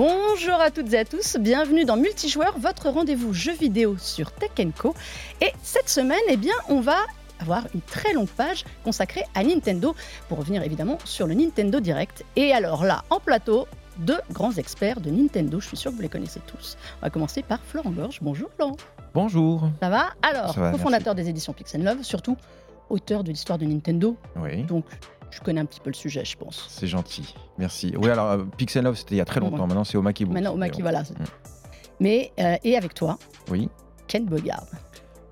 Bonjour à toutes et à tous, bienvenue dans Multijoueur, votre rendez-vous jeu vidéo sur Tech Co. Et cette semaine, eh bien, on va avoir une très longue page consacrée à Nintendo pour revenir évidemment sur le Nintendo Direct. Et alors là, en plateau, deux grands experts de Nintendo, je suis sûr que vous les connaissez tous. On va commencer par Florent Gorge. Bonjour Florent. Bonjour. Ça va? Alors, cofondateur des éditions Pixel Love, surtout auteur de l'histoire de Nintendo. Oui, Donc, je connais un petit peu le sujet, je pense. c'est gentil. Merci. Oui, alors euh, Pixel Love, c'était il y a très longtemps. Maintenant, c'est Omaki Books. Maintenant, au Mais Maki, bon. voilà. Mm. Mais, euh, et avec toi, Oui. Ken Bogard.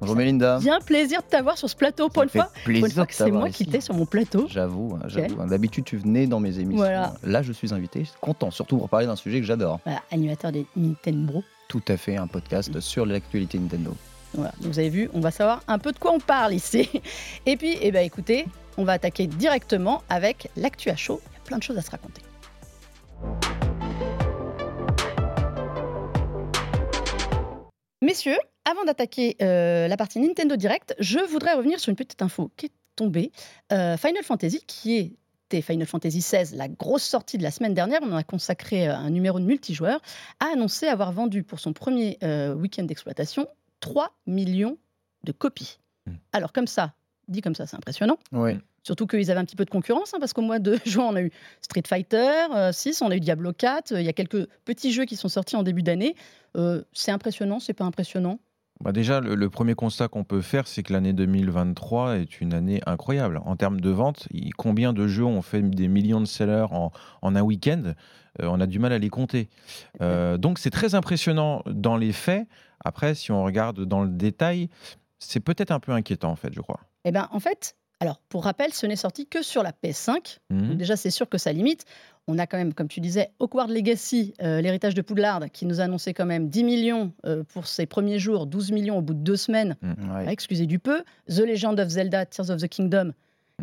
Bonjour Mélinda. Bien plaisir de t'avoir sur ce plateau pour une fois. Pour plaisir une fois que c'est moi qui étais sur mon plateau. J'avoue, hein, j'avoue. hein. D'habitude, tu venais dans mes émissions. Voilà. Là, je suis invité. Je suis content, surtout pour parler d'un sujet que j'adore. Voilà, animateur des Nintendo. Tout à fait, un podcast sur l'actualité Nintendo. Voilà, donc vous avez vu, on va savoir un peu de quoi on parle ici. Et puis, eh ben, écoutez, on va attaquer directement avec l'actu à chaud. Il y a plein de choses à se raconter. Messieurs, avant d'attaquer euh, la partie Nintendo Direct, je voudrais revenir sur une petite info qui est tombée. Euh, Final Fantasy, qui était Final Fantasy XVI, la grosse sortie de la semaine dernière, on en a consacré euh, un numéro de multijoueur, a annoncé avoir vendu pour son premier euh, week-end d'exploitation 3 millions de copies. Mm. Alors comme ça, dit comme ça, c'est impressionnant. Oui. Surtout qu'ils avaient un petit peu de concurrence, hein, parce qu'au mois de juin, on a eu Street Fighter euh, 6, on a eu Diablo 4, euh, il y a quelques petits jeux qui sont sortis en début d'année. Euh, c'est impressionnant, c'est pas impressionnant? Bah déjà, le, le premier constat qu'on peut faire, c'est que l'année 2023 est une année incroyable. En termes de vente, combien de jeux ont fait des millions de sellers en, en un week-end? Euh, On a du mal à les compter. Euh, donc, c'est très impressionnant dans les faits. Après, si on regarde dans le détail, c'est peut-être un peu inquiétant, en fait, je crois. Eh bien, en fait, alors pour rappel, ce n'est sorti que sur la PS5. Mhm. Donc déjà, c'est sûr que ça limite. On a quand même, comme tu disais, Hogwarts Legacy, euh, l'héritage de Poudlard, qui nous a annoncé quand même 10 millions euh, pour ses premiers jours, 12 millions au bout de deux semaines. Ouais. Ah, excusez du peu. The Legend of Zelda, Tears of the Kingdom,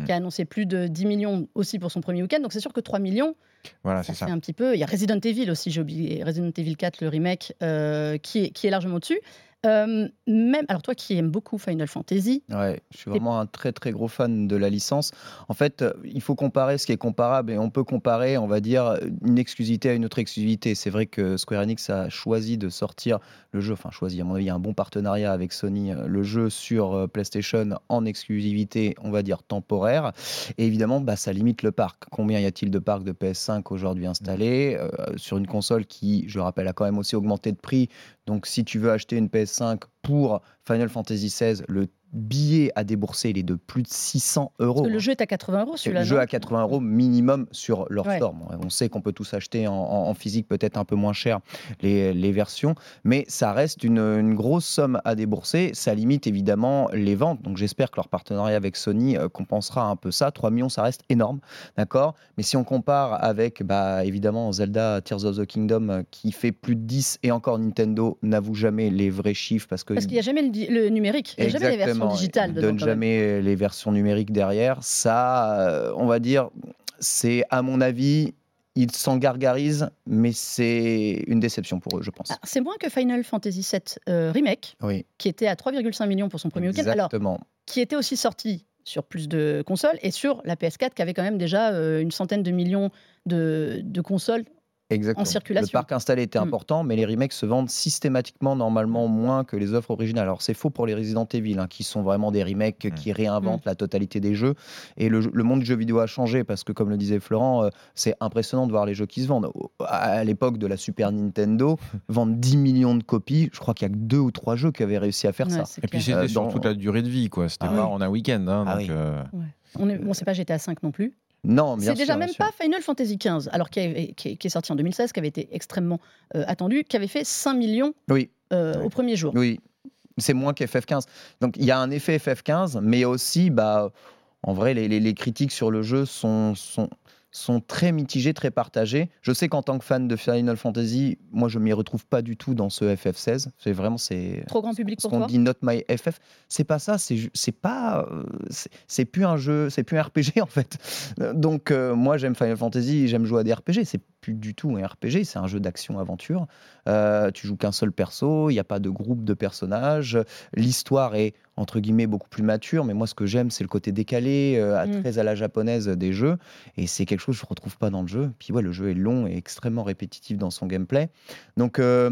qui a annoncé plus de 10 millions aussi pour son premier week-end. Donc c'est sûr que 3 millions, Voilà, ça c'est ça. fait un petit peu. Il y a Resident Evil aussi, j'ai oublié. Resident Evil 4, le remake, euh, qui, est, qui est largement au-dessus. Euh, même, alors toi qui aimes beaucoup Final Fantasy, Ouais, je suis vraiment un très très gros fan de la licence. En fait, euh, il faut comparer ce qui est comparable et on peut comparer, on va dire, une exclusivité à une autre exclusivité. C'est vrai que Square Enix a choisi de sortir le jeu, enfin choisi, à mon avis, il y a un bon partenariat avec Sony, euh, le jeu sur PlayStation en exclusivité, on va dire temporaire. Et évidemment, bah, ça limite le parc. Combien y a-t-il de parcs de PS5 aujourd'hui installés? Euh, sur une console qui, je le rappelle, a quand même aussi augmenté de prix donc, si tu veux acheter une PS5 pour Final Fantasy XVI, le billet à débourser, il est de plus de 600 euros. parce que le jeu est à 80 euros Le celui-là. jeu non à 80 euros minimum sur leur Ouais. store. On sait qu'on peut tous acheter en, physique, peut-être un peu moins cher les, les versions, mais ça reste une, une grosse somme à débourser. Ça limite évidemment les ventes. Donc j'espère que leur partenariat avec Sony euh, compensera un peu ça. 3 millions, ça reste énorme, d'accord? Mais si on compare avec bah, évidemment Zelda Tears of the Kingdom euh, qui fait plus de 10 et encore Nintendo n'avoue jamais les vrais chiffres parce que Parce qu'il n'y a jamais le, le numérique, il n'y a jamais les versions Ils dedans, donnent jamais les versions numériques derrière. Ça, euh, on va dire, c'est à mon avis, ils s'en gargarisent, mais c'est une déception pour eux, je pense. Ah, C'est moins que Final Fantasy VII euh, Remake, oui, qui était à 3,5 millions pour son premier week-end. Alors, exactement. qui était aussi sorti sur plus de consoles et sur la PS4 qui avait quand même déjà euh, une centaine de millions de, de consoles. Exactement. circulation. Le parc installé était Mm. important, mais les remakes se vendent systématiquement normalement moins que les offres originales. Alors c'est faux pour les Resident Evil, hein, qui sont vraiment des remakes Mm. qui réinventent la totalité des jeux. Et le, le monde du jeu vidéo a changé parce que, comme le disait Florent, euh, c'est impressionnant de voir les jeux qui se vendent. À l'époque de la Super Nintendo, vendre 10 millions de copies, je crois qu'il y a que deux ou trois jeux qui avaient réussi à faire Ouais, ça. Et puis, c'était Euh, sur dans- toute la durée de vie, quoi. C'était Ah pas oui. en un week-end. hein, Ah donc, oui. euh, on est, bon, c'est pas GTA 5 non plus. Non, bien C'est déjà même pas. Final Fantasy XV, alors qui, avait- qui est, qui est sorti en 2016, qui avait été extrêmement euh, attendu, qui avait fait 5 millions Oui. euh, au premier jour. Oui, c'est moins qu'FF15. Donc il y a un effet FF15, mais aussi, bah, en vrai, les, les- les critiques sur le jeu sont, sont, sont très mitigées, très partagées. Je sais qu'en tant que fan de Final Fantasy, moi, je m'y retrouve pas du tout dans ce FF16. C'est vraiment, c'est Trop grand public ce pour qu'on dit not my FF. C'est pas ça. C'est c'est pas, euh, c'est- plus un jeu, c'est plus un RPG en fait. Donc euh, moi, j'aime Final Fantasy, j'aime jouer à des RPG. C'est plus du tout un RPG, c'est un jeu d'action-aventure. Euh, tu joues qu'un seul perso, il n'y a pas de groupe de personnages. L'histoire est entre guillemets beaucoup plus mature, mais moi ce que j'aime c'est le côté décalé, euh, à- Mm. très à la japonaise des jeux, et c'est quelque chose que je ne retrouve pas dans le jeu. Puis ouais, le jeu est long et extrêmement répétitif dans son gameplay. Donc euh,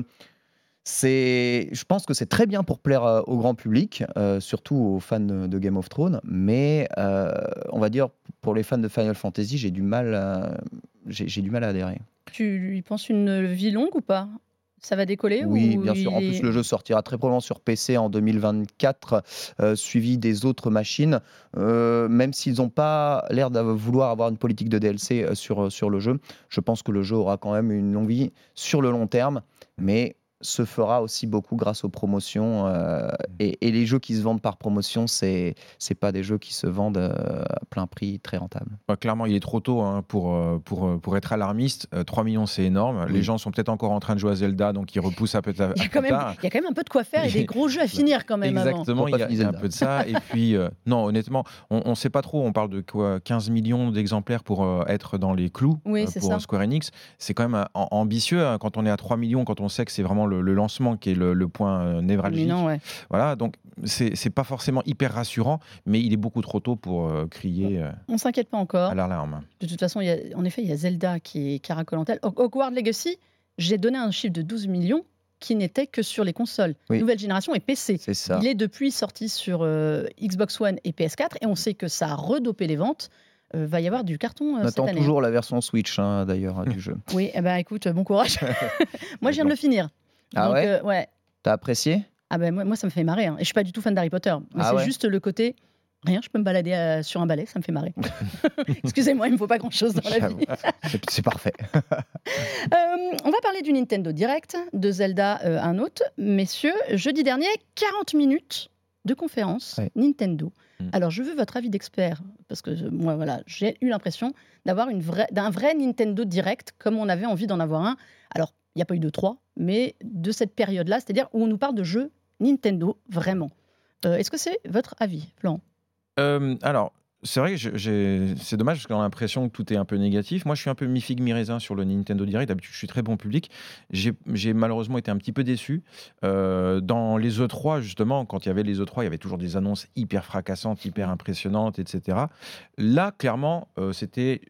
c'est, je pense que c'est très bien pour plaire euh, au grand public, euh, surtout aux fans de, Game of Thrones, mais euh, on va dire pour les fans de Final Fantasy, j'ai du mal, à- j'ai j'ai du mal à adhérer. Tu lui penses une vie longue ou pas? Ça va décoller Oui, ou bien sûr. En plus, le jeu sortira très probablement sur PC en 2024, euh, suivi des autres machines. Euh, même s'ils n'ont pas l'air de vouloir avoir une politique de DLC euh, sur, sur le jeu, je pense que le jeu aura quand même une longue vie sur le long terme, mais se fera aussi beaucoup grâce aux promotions. euh, et, et les jeux qui se vendent par promotion, c'est c'est pas des jeux qui se vendent euh, à plein prix, très rentables. Bah, clairement, il est trop tôt hein, pour, euh, pour, pour être alarmiste. Euh, 3 millions, c'est énorme. Oui. Les gens sont peut-être encore en train de jouer à Zelda, donc ils repoussent un peu, à, Il y, a quand même, il y a quand même un peu de quoi faire et des gros jeux à finir quand même avant. Exactement, Pour il y, a, finir il y a un peu de ça. Et puis, euh, non, honnêtement, on ne sait pas trop. On parle de quoi 15 millions d'exemplaires pour euh, être dans les clous Oui, euh, pour ça. Square Enix. C'est quand même euh, am- ambitieux hein, quand on est à 3 millions, quand on sait que c'est vraiment le, le lancement qui est le, le point euh, névralgique. Non, ouais. Voilà, donc c'est pas forcément hyper rassurant, mais il est beaucoup trop tôt pour euh, crier euh, On s'inquiète pas encore. à l'alarme. De toute façon, il y a, en effet, il y a Zelda qui tête. Ho- Hogwarts Legacy, j'ai donné un chiffre de 12 millions qui n'était que sur les consoles, Oui. nouvelle génération et PC. C'est ça. Il est depuis sorti sur euh, Xbox One et PS4 et on sait que ça a redopé les ventes. Euh, va y avoir du carton euh, On cette attend année. toujours la version Switch, hein, d'ailleurs, du jeu. Oui, eh ben, écoute, bon courage. moi, je viens de le finir. Ah Donc, ouais? euh, ouais. T'as apprécié? Ah ben, moi, moi, ça me fait marrer. hein. Et je suis pas du tout fan d'Harry Potter. Mais Ah c'est ouais? juste le côté. Rien, je peux me balader euh, sur un balai, ça me fait marrer. Excusez-moi, il me faut pas grand-chose dans la vie. C'est- parfait. Euh, on va parler du Nintendo Direct, de Zelda, euh, un autre. Messieurs, jeudi dernier, 40 minutes de conférence Ouais. Nintendo. Mm. Alors, je veux votre avis d'expert, parce que moi, voilà, j'ai eu l'impression d'avoir une vraie, d'un vrai Nintendo Direct, comme on avait envie d'en avoir un. Alors, il n'y a pas eu de trois, mais de cette période-là, c'est-à-dire où on nous parle de jeux Nintendo, vraiment. Euh, Est-ce que c'est votre avis, Florent? Euh, alors, c'est vrai que c'est dommage parce qu'on a l'impression que tout est un peu négatif. Moi, je suis un peu mi-figue, mi-raisin sur le Nintendo Direct. D'habitude, je suis très bon public. J'ai malheureusement été un petit peu déçu. Euh, dans les E3, justement, quand il y avait les E3, il y avait toujours des annonces hyper fracassantes, hyper impressionnantes, etc. Là, clairement, c'était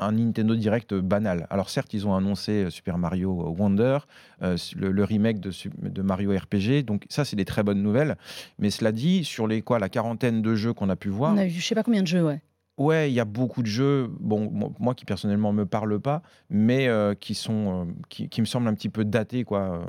un Nintendo Direct banal. Alors certes, ils ont annoncé euh, Super Mario Wonder, euh, le, le remake de, Mario RPG, donc ça c'est des très bonnes nouvelles. Mais cela dit, sur les quoi, la quarantaine de jeux qu'on a pu voir, On a eu je sais pas combien de jeux, ouais. Ouais, il y a beaucoup de jeux, bon, moi, qui personnellement me parlent pas, mais euh, qui sont, euh, qui, qui me semblent un petit peu datés, quoi, euh,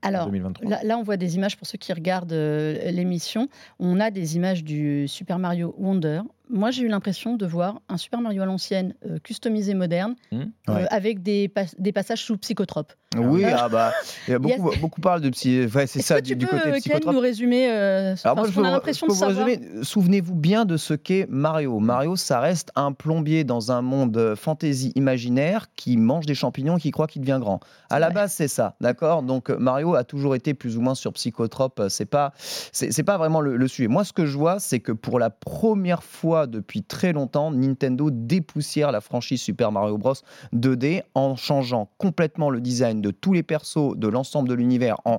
Alors, 2023. Là, là, on voit des images pour ceux qui regardent l'émission. On a des images du Super Mario Wonder. Moi, j'ai eu l'impression de voir un Super Mario à l'ancienne, euh, customisé moderne, Hmm. euh, avec des, pas- des passages sous psychotrope. Oui, Euh, ah bah, il y a il y a- beaucoup, beaucoup parlent de psy. Ouais, c'est Est-ce ça, que du, tu du peux, côté euh, Ken, psychotrope. nous résumer euh, Alors moi, je peux, a l'impression de savoir. Souvenez-vous bien de ce qu'est Mario. Mario, ça reste un plombier dans un monde fantasy imaginaire qui mange des champignons et qui croit qu'il devient grand. À la base, c'est ça, d'accord? Donc Mario a toujours été plus ou moins sur psychotrope. C'est pas, c'est pas vraiment le, le sujet. Moi, ce que je vois, c'est que pour la première fois depuis très longtemps, Nintendo dépoussière la franchise Super Mario Bros. 2D en changeant complètement le design de tous les persos, de l'ensemble de l'univers, en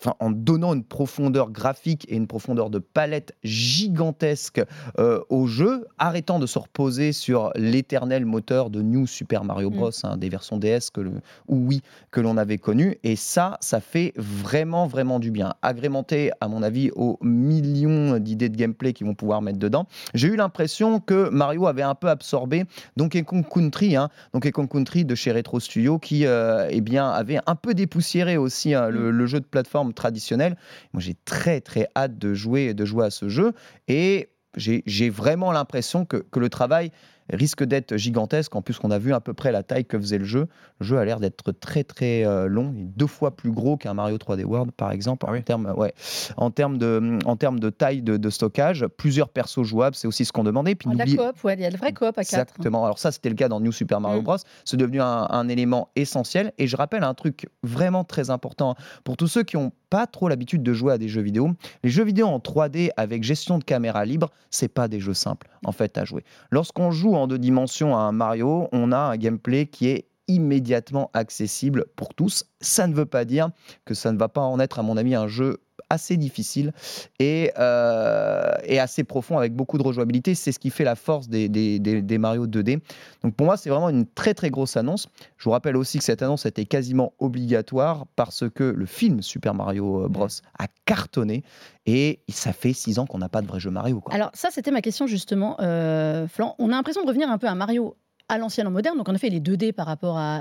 Enfin, en donnant une profondeur graphique et une profondeur de palette gigantesque euh, au jeu, arrêtant de se reposer sur l'éternel moteur de New Super Mario Mm. Bros, hein, des versions DS que le, ou Wii que l'on avait connues. Et ça, ça fait vraiment, vraiment du bien. Agrémenté, à mon avis, aux millions d'idées de gameplay qu'ils vont pouvoir mettre dedans. J'ai eu l'impression que Mario avait un peu absorbé Donkey Kong Country, hein, Donkey Kong Country de chez Retro Studio, qui euh, eh bien, avait un peu dépoussiéré aussi hein, le, le jeu de plateforme traditionnel. Moi, j'ai très très hâte de jouer, de jouer à ce jeu et j'ai j'ai vraiment l'impression que, que le travail risque d'être gigantesque. En plus, qu'on a vu à peu près la taille que faisait le jeu. Le jeu a l'air d'être très très euh, long, Il est deux fois plus gros qu'un Mario 3D World, par exemple, Ah en oui. termes ouais, en termes de, en termes de taille de, de stockage. Plusieurs persos jouables, c'est aussi ce qu'on demandait. Puis Ah, La coop, ouais, il y a le vrai coop à 4. Exactement. Alors ça, c'était le cas dans New Super Mario Mm. Bros. C'est devenu un, un élément essentiel. Et je rappelle un truc vraiment très important pour tous ceux qui n'ont pas trop l'habitude de jouer à des jeux vidéo. Les jeux vidéo en 3D avec gestion de caméra libre, c'est pas des jeux simples en fait à jouer. Lorsqu'on joue en deux dimensions à un Mario, on a un gameplay qui est immédiatement accessible pour tous. Ça ne veut pas dire que ça ne va pas en être, à mon avis, un jeu assez difficile et, euh, et assez profond avec beaucoup de rejouabilité. C'est ce qui fait la force des, des, des- des Mario 2D. Donc pour moi, c'est vraiment une très très grosse annonce. Je vous rappelle aussi que cette annonce était quasiment obligatoire parce que le film Super Mario Bros a cartonné et ça fait six ans qu'on n'a pas de vrai jeu Mario. Quoi. Alors ça, c'était ma question justement, euh, Flan. On a l'impression de revenir un peu à Mario à l'ancienne en moderne. Donc en effet, les 2D par rapport à,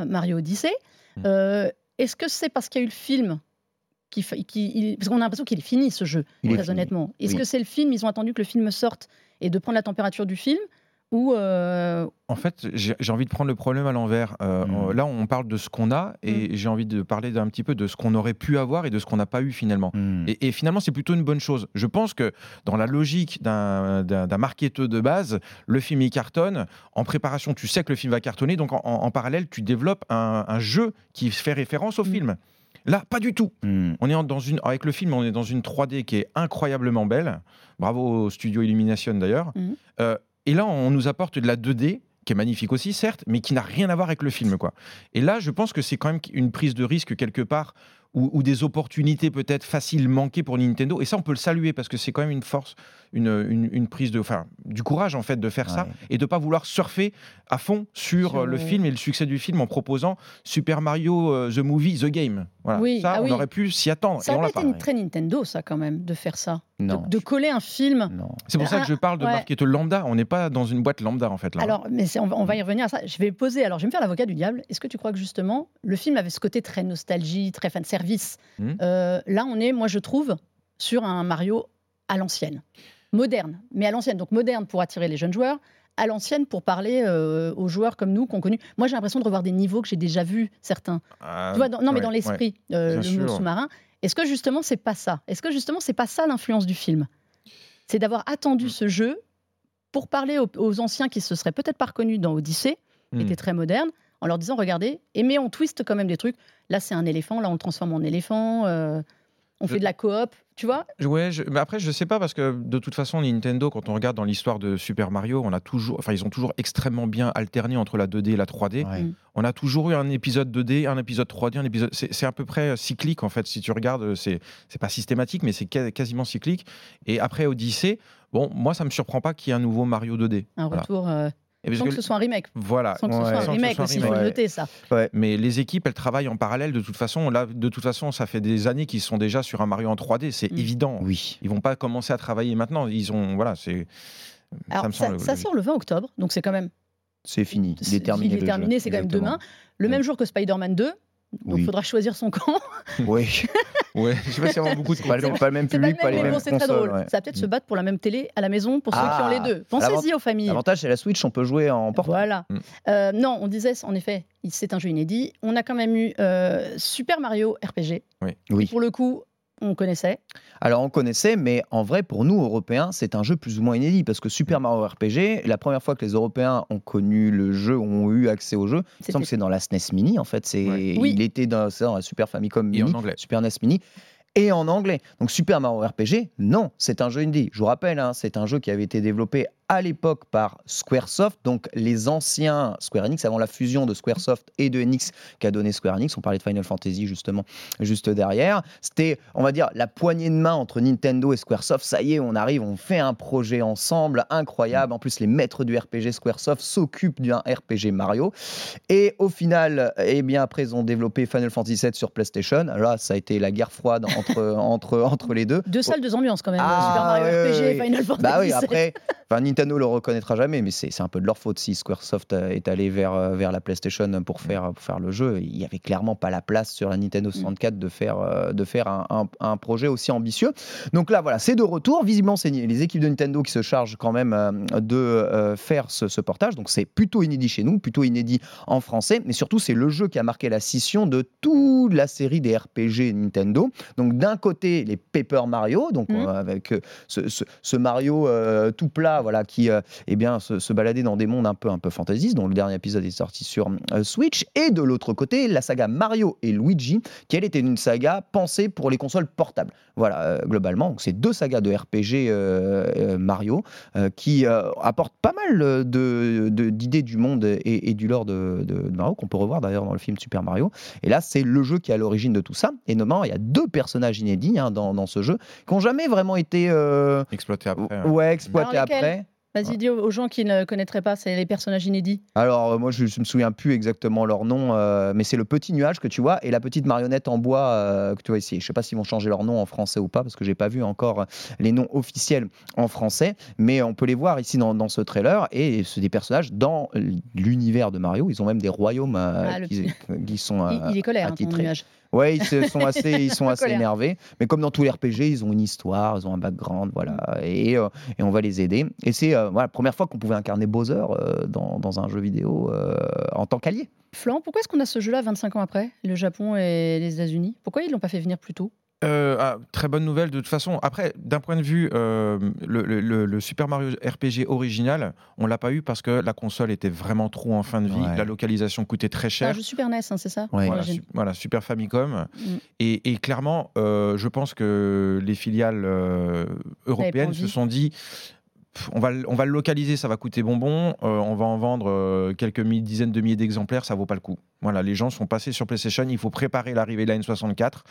à Mario Odyssey. Mm. Euh, Est-ce que c'est parce qu'il y a eu le film qui, fa- qui- il- parce qu'on a l'impression qu'il est fini ce jeu, Il est très fini. honnêtement. Est-ce Oui. que c'est le film Ils ont attendu que le film sorte et de prendre la température du film ou euh, En fait, j'ai j'ai envie de prendre le problème à l'envers. Euh, Mm. Là, on parle de ce qu'on a et j'ai envie de parler d'un petit peu de ce qu'on aurait pu avoir et de ce qu'on n'a pas eu finalement. Hmm. Et, et finalement, c'est plutôt une bonne chose. Je pense que dans la logique d'un d'un- d'un marketeur de base, le film il cartonne. En préparation, tu sais que le film va cartonner. Donc en, en- en parallèle, tu développes un, un jeu qui fait référence au Mm. film. Là, pas du tout. Hmm. On est dans une, avec le film, on est dans une 3D qui est incroyablement belle. Bravo au studio Illumination d'ailleurs. Mhm. Euh, et là, on nous apporte de la 2D qui est magnifique aussi, certes, mais qui n'a rien à voir avec le film. Quoi. Et là, je pense que c'est quand même une prise de risque quelque part ou, ou des opportunités peut-être faciles manquées pour Nintendo. Et ça, on peut le saluer parce que c'est quand même une force, une, une, une prise de, enfin, du courage en fait de faire ça et de pas vouloir surfer à fond sur, Sur euh, le film et le succès du film en proposant Super Mario euh, the Movie the Game. Voilà. Oui, ça, ah on oui. aurait pu s'y attendre. ça et on aurait l'a été pas. une très Nintendo ça quand même de faire ça, De- Non. de, coller un film. C'est pour ça Ah, que je parle de ouais. marketeur lambda. On n'est pas dans une boîte lambda en fait là. Alors, mais on va, on va y revenir à ça. Je vais poser. Alors, je vais me faire l'avocat du diable. Est-ce que tu crois que justement, le film avait ce côté très nostalgie, très fan service Mhm. Euh, Là, on est, moi, je trouve, sur un Mario à l'ancienne, moderne, mais à l'ancienne. Donc moderne pour attirer les jeunes joueurs, à l'ancienne pour parler euh, aux joueurs comme nous qu'on connu. Moi, j'ai l'impression de revoir des niveaux que j'ai déjà vus certains. Ah, tu vois, dans- non, mais ouais, dans l'esprit, euh, monde sûr. sous-marin. Est-ce que justement, c'est pas ça? Est-ce que justement, c'est pas ça l'influence du film? C'est d'avoir attendu Mm. ce jeu pour parler aux, aux anciens qui se seraient peut-être pas reconnus dans Odyssey, qui Mm. était très moderne, en leur disant regardez, et mais on twiste quand même des trucs. Là, c'est un éléphant, là, on le transforme en éléphant. On Je- fait de la coop, tu vois? Ouais, je- mais après, je sais pas parce que de toute façon, Nintendo, quand on regarde dans l'histoire de Super Mario, on a toujours, enfin, ils ont toujours extrêmement bien alterné entre la 2D et la 3D. Ouais. Mm. On a toujours eu un épisode 2D, un épisode 3D, un épisode. C'est à peu près cyclique en fait. Si tu regardes, c'est c'est pas systématique, mais c'est quasiment cyclique. Et après Odyssey, bon, moi, ça me surprend pas qu'il y ait un nouveau Mario 2D. Un Voilà. retour, euh, Et sans que, que- ce soit un remake. voilà. Sans que ce Ouais. soit un remake soit un aussi, faut remake. le Ouais. noter ça. Mais les équipes, elles travaillent en parallèle de toute façon. Là, de toute façon, ça fait des années qu'ils sont déjà sur un Mario en 3D. C'est Mm. évident. Oui. Ils vont pas commencer à travailler maintenant. Ils ont, voilà, c'est. Alors, me ça, semble ça logique. sort le 20 octobre, donc c'est quand même. C'est fini. Il c'est- est terminé. il est terminé, c'est quand même demain. Le même jour que Spider-Man 2. Donc il Oui. faudra choisir son camp. Oui. Ouais, je sais pas s'il y a beaucoup de pas, pas le même public, pas les mais mêmes bon, c'est très consoles. drôle. ouais. Ça va peut-être se battre pour la même télé à la maison pour ceux qui ont Ah. les deux. Pensez-y aux familles. L'avantage, c'est la Switch, on peut jouer en portable. Voilà. Mm. Euh, non, on disait, en effet, c'est un jeu inédit. On a quand même eu euh, Super Mario RPG. Oui. Pour le coup, on connaissait. Alors on connaissait, mais en vrai, pour nous, Européens, c'est un jeu plus ou moins inédit parce que Super Mario RPG, la première fois que les Européens ont connu le jeu, ont eu accès au jeu, il me semble C'était que c'est dans la SNES Mini en fait. C'est, Ouais. Oui. Il était dans, la Super Famicom Et en Mini, anglais. Super NES Mini. Et en anglais. Donc Super Mario RPG, non, c'est un jeu indie. Je vous rappelle, hein, c'est un jeu qui avait été développé à l'époque par Squaresoft, donc les anciens Square Enix, avant la fusion de Squaresoft et de Enix qu'a donné Square Enix. On parlait de Final Fantasy justement juste derrière. C'était, on va dire, la poignée de main entre Nintendo et Squaresoft. Ça y est, on arrive, on fait un projet ensemble incroyable. En plus, les maîtres du RPG Squaresoft s'occupent d'un RPG Mario. Et au final, eh bien, après, ils ont développé Final Fantasy VII sur PlayStation. Là, ça a été la guerre froide entre, entre, entre les deux. Deux salles, deux ambiances quand même. Ah, Super Mario RPG. Final Fantasy. Bah oui, après, enfin, Nintendo le reconnaîtra jamais, mais c'est un peu de leur faute si Squaresoft euh, est allé vers, euh, vers la PlayStation pour faire, pour faire le jeu. Il y avait clairement pas la place sur la Nintendo 64 de faire, euh, de faire un, un- un projet aussi ambitieux. Donc là, voilà, c'est de retour. Visiblement, c'est les équipes de Nintendo qui se chargent quand même de faire ce, ce portage. Donc c'est plutôt inédit chez nous, plutôt inédit en français, mais surtout c'est le jeu qui a marqué la scission de toute la série des RPG Nintendo. Donc d'un côté les Paper Mario, donc euh, avec ce, ce- ce Mario euh, tout plat voilà, qui eh bien, se, se balader dans des mondes un peu, un peu fantaisistes, dont le dernier épisode est sorti sur Switch. Et de l'autre côté, la saga Mario et Luigi, qui elle était une saga pensée pour les consoles portables. Voilà, globalement, c'est deux sagas de RPG Mario qui apportent pas mal d'idées du monde et, du lore de, de Mario, qu'on peut revoir d'ailleurs dans le film Super Mario. Et là, c'est le jeu qui est à l'origine de tout ça. Et notamment, il y a deux personnages inédits hein, dans, dans, ce jeu qui n'ont jamais vraiment été euh, exploités après. Ouais, exploités après. Vas-y, dis aux gens qui ne connaîtraient pas, c'est les personnages inédits. Alors, euh, moi, je ne me souviens plus exactement leur nom, euh, mais c'est le petit nuage que tu vois et la petite marionnette en bois que tu vois ici. Je ne sais pas s'ils vont changer leur nom en français ou pas, parce que je n'ai pas vu encore les noms officiels en français, mais on peut les voir ici dans, dans ce trailer. Et c'est des personnages dans l'univers de Mario. Ils ont même des royaumes ah, qui, qui, sont. il, il, est colère, hein, ton nuage. Ouais, ils sont assez, ils sont assez énervés. Mais comme dans tous les RPG, ils ont une histoire, ils ont un background, voilà. Et, euh, et on va les aider. Et c'est euh, voilà, la première fois qu'on pouvait incarner Bowser euh, dans, dans, un jeu vidéo en tant qu'allié. Flan, pourquoi est-ce qu'on a ce jeu-là 25 ans après, le Japon et les États-Unis? Pourquoi ils l'ont pas fait venir plus tôt? Euh, ah, très bonne nouvelle de toute façon. Après, d'un point de vue, euh, le, Super Mario RPG original, on l'a pas eu parce que la console était vraiment trop en fin de vie. La localisation coûtait très cher. un jeu Super NES, hein, c'est ça? Voilà, Super Famicom. Mm. Et, clairement, euh, je pense que les filiales européennes se sont dit. On va, on va le localiser, ça va coûter bonbon. on va en vendre quelques dizaines de milliers d'exemplaires, ça vaut pas le coup. Voilà, les gens sont passés sur PlayStation. Il faut préparer l'arrivée de la N64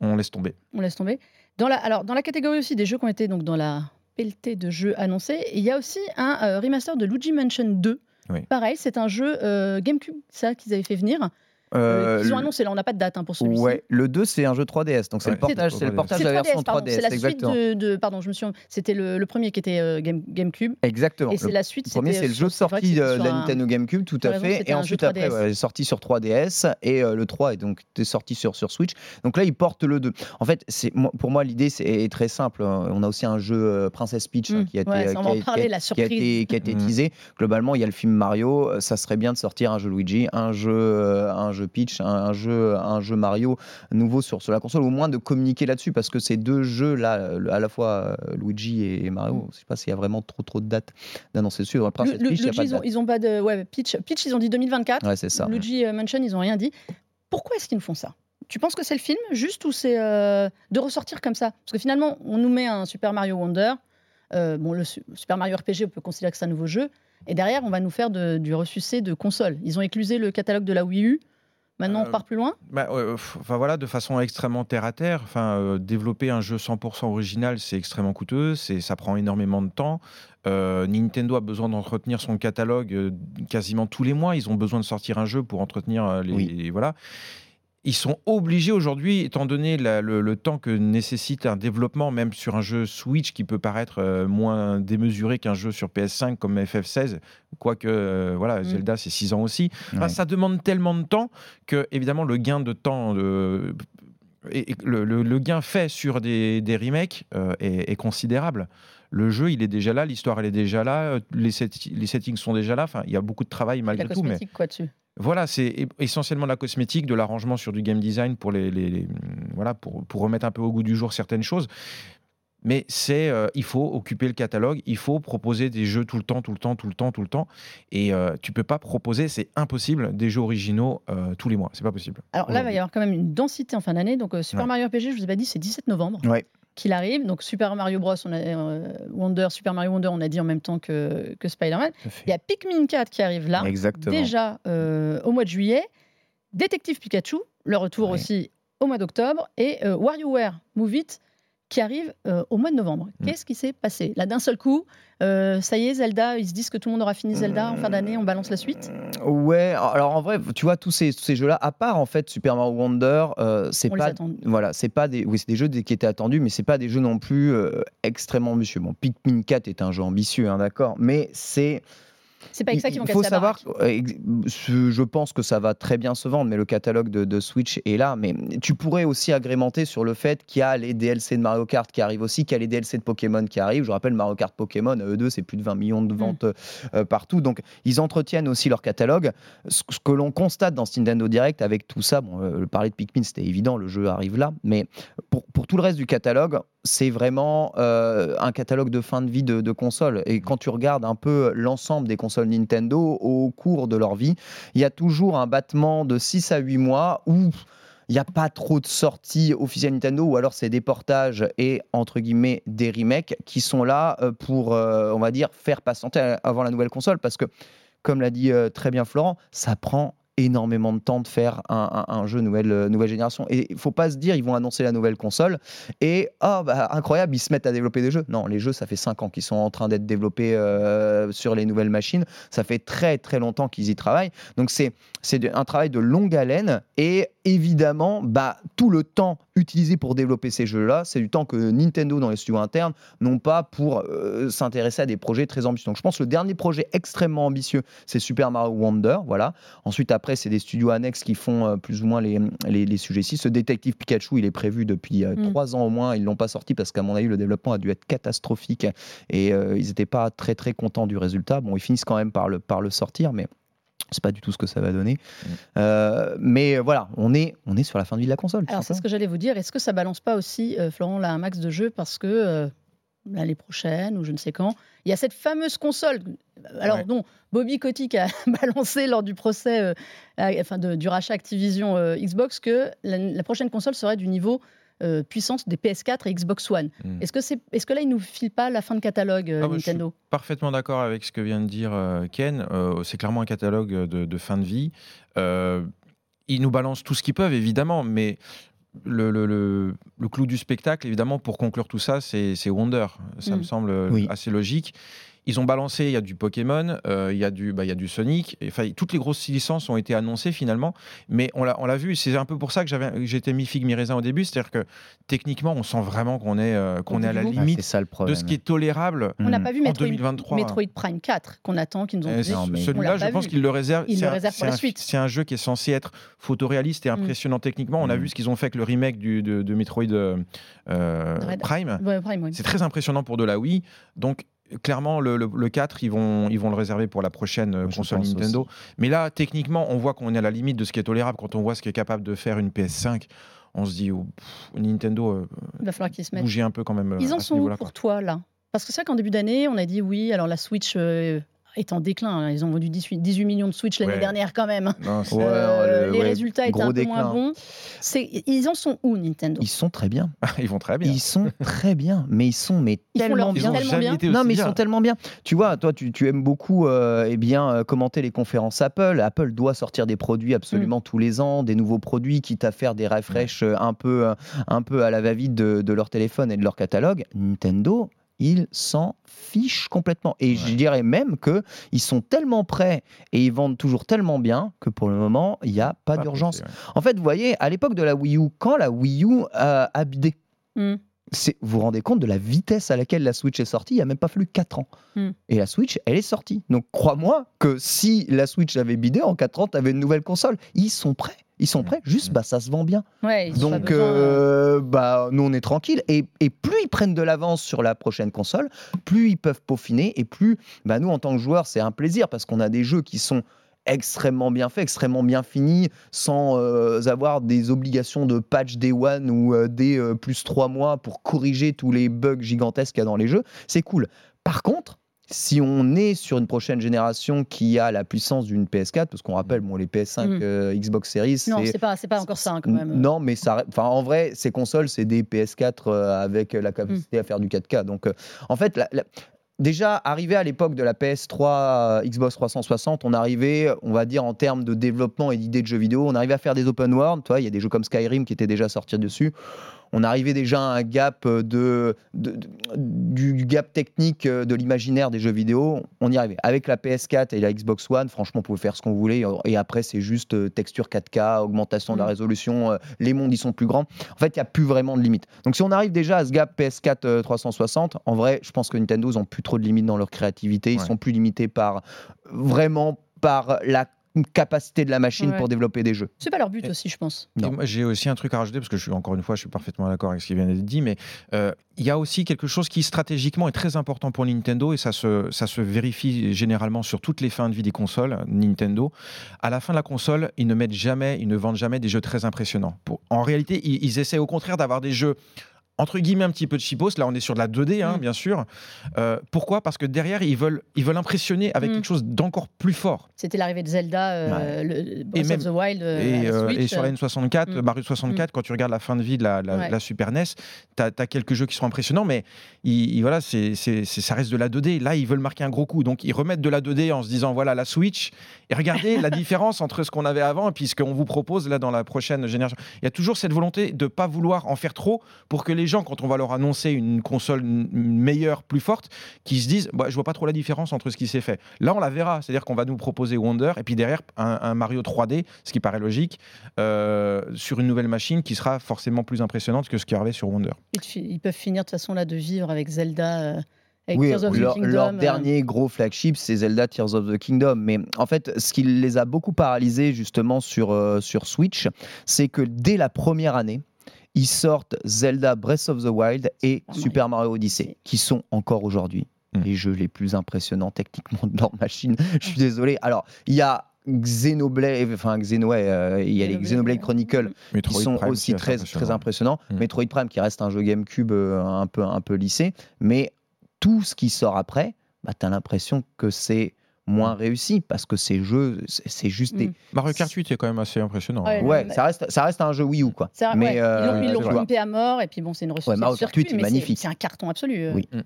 on laisse tomber. On laisse tomber. Dans la, alors, dans la catégorie aussi des jeux qui ont été donc dans la pelletée de jeux annoncés, il y a aussi un euh, remaster de Luigi Mansion 2. Pareil, c'est un jeu euh, GameCube, ça qu'ils avaient fait venir. Euh, ils ont annoncé, là on n'a pas de date hein, pour celui-ci. Ouais, le 2 c'est un jeu 3DS, donc c'est le portage, c'est le portage de la version 3DS. C'est la suite de, pardon, je me suis, c'était le, premier qui était euh, Game, GameCube. Exactement. Et c'est la suite. Le premier c'est le jeu sorti de la Nintendo GameCube, tout à fait, et ensuite après ouais, est sorti sur 3DS et euh, le 3 est donc sorti sur sur Switch. Donc là ils portent le 2. En fait, c'est pour moi l'idée c'est très simple. Hein. On a aussi un jeu Princess Peach hein, mm. qui a été qui a été teasé. Globalement, il y a le film Mario, ça serait bien de sortir un jeu Luigi, un jeu un jeu Peach, un jeu un jeu Mario nouveau sur, sur la console, au moins de communiquer là-dessus, parce que ces deux jeux-là, à la fois euh, Luigi et Mario, je sais pas s'il y a vraiment trop trop de dates d'annoncer dessus. Après, le, Peach, ils, ont, ils, ont, pas de. Ouais, Peach, ils ont dit 2024. Ouais, c'est ça. Luigi euh, Mansion, ils ont rien dit. Pourquoi est-ce qu'ils nous font ça? Tu penses que c'est le film juste ou c'est euh, de ressortir comme ça? Parce que finalement, on nous met un Super Mario Wonder. bon, le Super Mario RPG, on peut considérer que c'est un nouveau jeu. Et derrière, on va nous faire de, du ressucé de console. Ils ont éclusé le catalogue de la Wii U. Maintenant, on euh, part plus loin? bah, enfin, voilà, De façon extrêmement terre à terre. Enfin, euh, développer un jeu 100% original, c'est extrêmement coûteux, ça prend énormément de temps. Euh, Nintendo a besoin d'entretenir son catalogue quasiment tous les mois. Ils ont besoin de sortir un jeu pour entretenir les. Voilà ils sont obligés aujourd'hui, étant donné le, temps que nécessite un développement, même sur un jeu Switch qui peut paraître euh, moins démesuré qu'un jeu sur PS5 comme FF16, quoique euh, voilà, mm. Zelda c'est 6 ans aussi. ça demande tellement de temps que évidemment le gain de temps et, le, gain fait sur des, remakes euh, est, considérable. Le jeu, il est déjà là, l'histoire, elle est déjà là, les, les settings sont déjà là. Enfin, il y a beaucoup de travail malgré tout. Mais quoi dessus voilà, c'est essentiellement de la cosmétique, de l'arrangement sur du game design pour, les, voilà, pour, pour, remettre un peu au goût du jour certaines choses. Mais c'est, euh, il faut occuper le catalogue, il faut proposer des jeux tout le temps, tout le temps, tout le temps, tout le temps. Et euh, tu peux pas proposer, c'est impossible, des jeux originaux euh, tous les mois. C'est pas possible. Alors là, il va y avoir quand même une densité en fin d'année. Donc Super Mario RPG, je vous ai pas dit, c'est 17 novembre. Ouais qu'il arrive. Donc Super Mario Bros, on a, euh, Wonder, Super Mario Wonder, on a dit en même temps que, que Spider-Man. Il y a Pikmin 4 qui arrive là, déjà euh, au mois de juillet. Détective Pikachu, le retour aussi au mois d'octobre. Et euh, WarioWare Move It qui arrive euh, au mois de novembre. Mm. Qu'est-ce qui s'est passé? Là, d'un seul coup, euh, ça y est, Zelda, ils se disent que tout le monde aura fini Zelda en fin d'année, on balance la suite? Ouais, alors en vrai, tu vois, tous ces, ces jeux-là, à part en fait Super Mario Wonder, euh, c'est pas. Voilà, c'est pas des. Oui, c'est des jeux qui étaient attendus, mais c'est pas des jeux non plus extrêmement ambitieux. Bon, Pikmin 4 est un jeu ambitieux, hein, d'accord, mais c'est. C'est pas avec ça qu'ils vont Il faut savoir, je pense que ça va très bien se vendre, mais le catalogue de, Switch est là. Mais tu pourrais aussi agrémenter sur le fait qu'il y a les DLC de Mario Kart qui arrivent aussi, qu'il y a les DLC de Pokémon qui arrivent. Je rappelle, Mario Kart Pokémon, eux deux, c'est plus de 20 millions de mm. ventes euh, partout. Donc, ils entretiennent aussi leur catalogue. Ce, que l'on constate dans ce Nintendo Direct avec tout ça, bon, euh, parler de Pikmin, c'était évident, le jeu arrive là. Mais pour, pour tout le reste du catalogue, c'est vraiment euh, un catalogue de fin de vie de, de console. Et quand tu regardes un peu l'ensemble des consoles Nintendo au cours de leur vie, il y a toujours un battement de 6 à 8 mois où il n'y a pas trop de sorties officielles Nintendo ou alors c'est des portages et entre guillemets des remakes qui sont là euh, pour, euh, on va dire, faire patienter avant la nouvelle console parce que, comme l'a dit euh, très bien Florent, ça prend énormément de temps de faire un, jeu nouvelle, euh, nouvelle génération. Et il faut pas se dire, ils vont annoncer la nouvelle console et, oh, incroyable, ils se mettent à développer des jeux. Non, les jeux, ça fait 5 ans qu'ils sont en train d'être développés euh, sur les nouvelles machines. Ça fait très, très longtemps qu'ils y travaillent. Donc, c'est un travail de longue haleine et évidemment, bah, tout le temps utilisé pour développer ces jeux-là, c'est du temps que Nintendo dans les studios internes n'ont pas pour euh, s'intéresser à des projets très ambitieux. Donc je pense que le dernier projet extrêmement ambitieux, c'est Super Mario Wonder. Voilà. Ensuite, après, c'est des studios annexes qui font euh, plus ou moins les, les, sujets ci. Ce détective Pikachu, il est prévu depuis euh, mm. trois ans au moins. Ils l'ont pas sorti parce qu'à mon avis, le développement a dû être catastrophique et ils n'étaient pas très très contents du résultat. Bon, ils finissent quand même par le, par le sortir, mais c'est pas du tout ce que ça va donner. Mm. Euh, mais voilà, on est, on est sur la fin de vie de la console. Alors, c'est ce que j'allais vous dire. Est-ce que ça balance pas aussi, euh, Florent, là, un max de jeux parce que euh, l'année prochaine ou je ne sais quand, il y a cette fameuse console. Alors, dont Bobby Kotick a balancé lors du procès, enfin, du rachat Activision Xbox, que la, prochaine console serait du niveau euh, puissance des PS4 et Xbox One. Hmm. Est-ce que, c'est, est-ce que là, il nous file pas la fin de catalogue euh, ah bah, Nintendo je suis Parfaitement d'accord avec ce que vient de dire euh, Ken. c'est clairement un catalogue de, fin de vie. ils nous balancent tout ce qu'ils peuvent, évidemment, mais le, le, le, clou du spectacle, évidemment, pour conclure tout ça, c'est, Wonder. Ça me hmm. semble assez logique. Ils ont balancé, il y a du Pokémon, euh, il, y a du, bah, il y a du Sonic. Enfin, toutes les grosses licences ont été annoncées finalement, mais on l'a, on l'a vu. C'est un peu pour ça que j'avais, j'étais mis figue mi raisin au début, c'est-à-dire que techniquement, on sent vraiment qu'on est, euh, qu'on est à la limite de ce qui est tolérable. On n'a pas vu en Metroid, 2023. Metroid Prime 4 qu'on attend, qu'ils nous ont dit. Celui-là, je pense qu'ils le réservent. Ils le réservent pour la suite. C'est un jeu qui est censé être photoréaliste et mm. impressionnant techniquement. On a mm. vu ce qu'ils ont fait avec le remake du, de, Metroid euh, Prime. C'est très impressionnant pour de la Wii. Donc clairement, le, 4, ils vont, ils vont le réserver pour la prochaine euh, console Nintendo. Mais là, techniquement, on voit qu'on est à la limite de ce qui est tolérable. Quand on voit ce qu'est capable de faire une PS5, on se dit, oh, Nintendo, euh, il va falloir qu'ils se mettent. Bouger un peu quand même. Euh, ils en sont où pour toi, là? Parce que c'est vrai qu'en début d'année, on a dit, oui, alors la Switch est en déclin. Hein. Ils ont vendu 18, 18 millions de Switch l'année dernière quand même. Euh, les résultats étaient un peu moins bons. Ils en sont où Nintendo? Ils sont très bien. ils vont très bien. Ils sont très bien, mais ils sont mais tellement bien. non, mais ils sont tellement bien. Tu vois, toi, tu, tu aimes beaucoup euh, eh bien euh, commenter les conférences Apple. Apple doit sortir des produits absolument mm. tous les ans, des nouveaux produits, quitte à faire des refresh un peu un peu à la va-vite de, de leur téléphone et de leur catalogue. Nintendo ils s'en fichent complètement. Et je dirais même qu'ils sont tellement prêts et ils vendent toujours tellement bien que pour le moment, il n'y a pas, d'urgence. En fait, vous voyez, à l'époque de la Wii U, quand la Wii U a bidé, hmm. Vous vous rendez compte de la vitesse à laquelle la Switch est sortie Il n'y a même pas fallu 4 ans. Hmm. Et la Switch, elle est sortie. Donc crois-moi que si la Switch avait bidé, en 4 ans, tu avais une nouvelle console. Ils sont prêts. Ils sont prêts, juste bah, ça se vend bien. Donc euh, bah, nous on est tranquille et, et, plus ils prennent de l'avance sur la prochaine console, plus ils peuvent peaufiner et plus bah, nous en tant que joueurs c'est un plaisir parce qu'on a des jeux qui sont extrêmement bien faits, extrêmement bien finis, sans euh, avoir des obligations de patch day one ou euh, des plus trois mois pour corriger tous les bugs gigantesques qu'il y a dans les jeux. C'est cool. Par contre, si on est sur une prochaine génération qui a la puissance d'une PS4, parce qu'on rappelle, bon, les PS5, mm. euh, Xbox Series, non, c'est pas, pas encore ça hein, quand même. Non, mais ça, en vrai, ces consoles, c'est des PS4 euh, avec la capacité mm. à faire du 4K. Donc, euh, en fait, déjà arrivé à l'époque de la PS3, Xbox 360, on arrivait, on va dire en termes de développement et d'idées de jeux vidéo, on arrivait à faire des open world. Toi, il y a des jeux comme Skyrim qui étaient déjà sortis dessus on arrivait déjà à un gap de, du gap technique euh, de l'imaginaire des jeux vidéo. On y arrivait. Avec la PS4 et la Xbox One, franchement, on pouvait faire ce qu'on voulait. Et après, c'est juste euh, texture 4K, augmentation de la mm. résolution. Euh, les mondes, ils sont plus grands. En fait, il n'y a plus vraiment de limite. Donc, si on arrive déjà à ce gap PS4 360, en vrai, je pense que Nintendo, ils n'ont plus trop de limites dans leur créativité. Ils sont plus limités par vraiment par la capacité de la machine pour développer des jeux. C'est pas leur but aussi, je pense. J'ai aussi un truc à rajouter parce que je suis encore une fois, je suis parfaitement d'accord avec ce qui vient d'être dit, mais euh, il y a aussi quelque chose qui stratégiquement est très important pour Nintendo et ça se, ça se vérifie généralement sur toutes les fins de vie des consoles Nintendo. À la fin de la console, ils ne mettent jamais, ils ne vendent jamais des jeux très impressionnants. Pour, en réalité, ils, ils essaient au contraire d'avoir des jeux entre guillemets un petit peu de chipos. Là, on est sur de la 2D, hein, Mm. bien sûr. Euh, pourquoi? Parce que derrière, ils veulent, ils veulent impressionner avec Mm. quelque chose d'encore plus fort. C'était l'arrivée de Zelda, euh, le Breath même- of the Wild euh, Et, euh, Switch, et sur la N64, Mm. Mario 64, quand tu regardes la fin de vie de la, la- Ouais. la Super NES, tu as, quelques jeux qui sont impressionnants, mais ils- ils- voilà, c'est ça reste de la 2D. Là, ils veulent marquer un gros coup. Donc, ils remettent de la 2D en se disant voilà, la Switch. Et regardez la différence entre ce qu'on avait avant et puis ce qu'on vous propose là dans la prochaine génération. Il y a toujours cette volonté de ne pas vouloir en faire trop pour que les gens, quand on va leur annoncer une console meilleure, plus forte, qui se disent bah, je vois pas trop la différence entre ce qui s'est fait. Là, on la verra. C'est-à-dire qu'on va nous proposer Wonder et puis derrière un, un Mario 3D, ce qui paraît logique, euh, sur une nouvelle machine qui sera forcément plus impressionnante que ce qu'il y avait sur Wonder. Ils peuvent finir de toute façon là de vivre avec Zelda, euh, avec Oui, Tears of the leur, Kingdom. leur euh, dernier gros flagship, c'est Zelda Tears of the Kingdom. Mais en fait, ce qui les a beaucoup paralysés justement sur, euh, sur Switch, c'est que dès la première année, ils sortent Zelda Breath of the Wild et Super Mario Super Mario Odyssey, qui sont encore aujourd'hui Mm. les jeux les plus impressionnants techniquement de leur machine. Je suis désolé. Alors, il y a Xenoblade, enfin Xenoblade, euh, il y a les Xenoblade. Chronicles qui Metroid sont Prime aussi très, impressionnant. très impressionnants. Mm. Metroid Prime qui reste un jeu GameCube euh, un, peu, un peu lissé, mais tout ce qui sort après, bah, tu as l'impression que c'est moins réussi parce que ces jeux, c'est juste des. Mm. Mario Kart 8 est quand même assez impressionnant. Ouais, hein. Ouais, ça reste, ça reste un jeu Wii U quoi. Mais, ouais. euh, ils l'ont- pompé à mort et puis bon, c'est une ressource Ouais, Mario Kart circuit, 8 est magnifique. C'est un carton absolu. euh. Oui. Mm.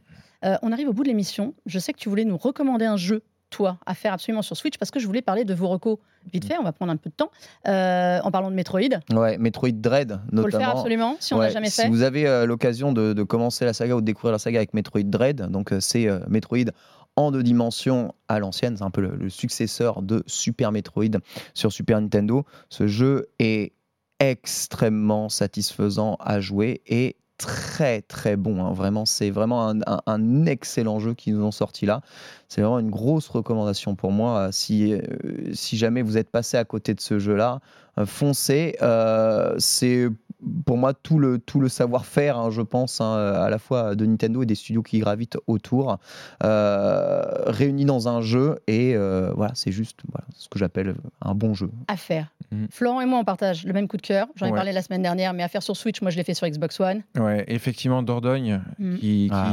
Euh, on arrive au bout de l'émission. Je sais que tu voulais nous recommander un jeu, toi, à faire absolument sur Switch parce que je voulais parler de vos recos vite fait. On va prendre un peu de temps euh, en parlant de Metroid. Ouais, Metroid Dread Faut le faire notamment. absolument si on n'a Ouais, jamais si fait. vous avez euh, l'occasion de, de commencer la saga ou de découvrir la saga avec Metroid Dread, donc euh, c'est euh, Metroid en deux dimensions à l'ancienne, c'est un peu le, successeur de Super Metroid sur Super Nintendo. Ce jeu est extrêmement satisfaisant à jouer et très très bon. hein. Vraiment, c'est vraiment un, excellent jeu qu'ils nous ont sorti là. C'est vraiment une grosse recommandation pour moi. Si, euh, jamais vous êtes passé à côté de ce jeu-là, euh, foncez. Euh, c'est pour moi tout le, tout le savoir-faire, hein, je pense, hein, à la fois de Nintendo et des studios qui gravitent autour, euh, réunis dans un jeu. Et euh, voilà, c'est juste voilà, ce que j'appelle un bon jeu. à faire. Mhm. Florent et moi, on partage le même coup de cœur. J'en ai Ouais. parlé la semaine dernière, mais à faire sur Switch, moi, je l'ai fait sur Xbox One. Ouais, effectivement, Dordogne, Mm. qui, Ah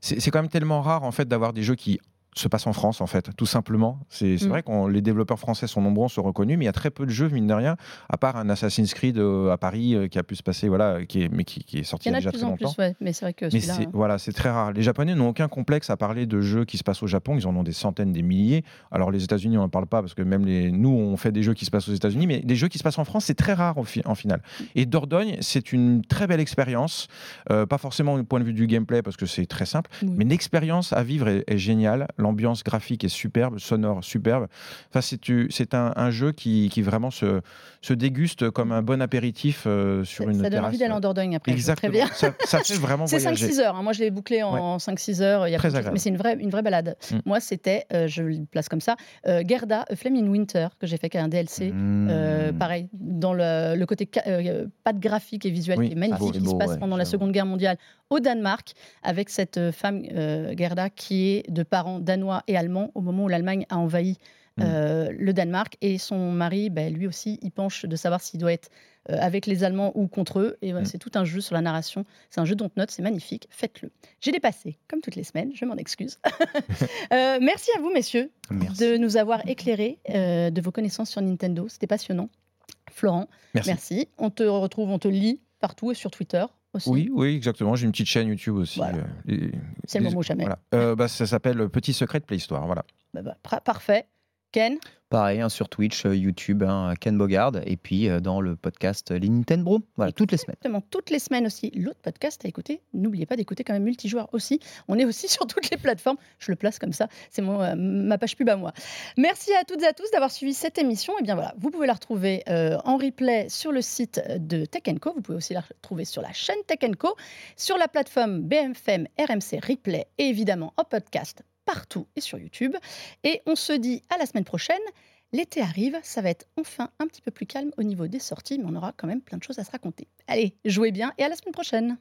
c'est quand même tellement rare en fait d'avoir des jeux qui se passent en France en fait, tout simplement. C'est c'est Mm. vrai que les développeurs français sont nombreux, sont reconnus, mais il y a très peu de jeux mine de rien, à part un Assassin's Creed euh, à Paris euh, qui a pu se passer, voilà, qui est, mais qui, qui est sorti Il y en a a de déjà plus très en longtemps. plus, ouais. mais c'est vrai que Mais hein. voilà, c'est très rare. Les Japonais n'ont aucun complexe à parler de jeux qui se passent au Japon. Ils en ont des centaines, des milliers. Alors les États-Unis, on n'en parle pas parce que même les nous, on fait des jeux qui se passent aux États-Unis, mais des jeux qui se passent en France, c'est très rare au fi- en finale. Et Dordogne, c'est une très belle expérience. Euh, pas forcément du point de vue du gameplay parce que c'est très simple, Oui. mais l'expérience à vivre est, est géniale. L'ambiance graphique est superbe, sonore superbe. Enfin, c'est un, un jeu qui, qui vraiment se, se déguste comme un bon apéritif euh, sur Ça- une ça donne terrasse. envie d'aller en Dordogne après. Exactement. Ça, ça fait vraiment C'est voyager. 5-6 heures. hein. Moi, je l'ai bouclé en 5-6 heures. Il y a Très agréable. mais c'est une vraie, une vraie balade. Mm. Moi, c'était, euh, je le place comme ça, euh, Gerda, A Flame in Winter, que j'ai fait qu'un DLC. Euh, pareil, dans le, le côté euh, pas de graphique et visuel Oui, qui est magnifique, qui se passe ouais, pendant la. Seconde Guerre mondiale au Danemark, avec cette euh, femme, euh, Gerda, qui est de parents danois et allemands au moment où l'Allemagne a envahi Mm. euh, le Danemark. Et son mari, ben, lui aussi, il penche de savoir s'il doit être euh, avec les Allemands ou contre eux. Et Mm. c'est tout un jeu sur la narration. C'est un jeu dont note, c'est magnifique. Faites-le. J'ai dépassé, comme toutes les semaines, je m'en excuse. Euh, merci à vous, messieurs, Merci. de nous avoir éclairés de vos connaissances sur Nintendo. C'était passionnant. Florent, Merci. merci. On te retrouve, on te lit partout et sur Twitter aussi. Oui, oui, exactement. J'ai une petite chaîne YouTube aussi. Voilà. euh, C'est le moment jamais. Voilà. Euh, bah, ça s'appelle Petit secret de Play Store. Voilà. Bah, bah, parfait. Ken, Pareil, hein, sur Twitch, euh, YouTube, hein, Ken Bogard, et puis euh, dans le podcast Les Nintendo. Voilà, toutes les semaines. exactement, toutes les semaines aussi, l'autre podcast à écouter. N'oubliez pas d'écouter quand même Multijoueur aussi. On est aussi sur toutes les plateformes. Je le place comme ça. C'est mon, euh, ma page pub à moi. Merci à toutes et à tous d'avoir suivi cette émission. Et bien voilà, vous pouvez la retrouver euh, en replay sur le site de Tech Co. Vous pouvez aussi la retrouver sur la chaîne Tech Co, sur la plateforme BMFM RMC Replay et évidemment en podcast partout et sur YouTube. Et on se dit à la semaine prochaine. L'été arrive, ça va être enfin un petit peu plus calme au niveau des sorties, mais on aura quand même plein de choses à se raconter. Allez, jouez bien et à la semaine prochaine.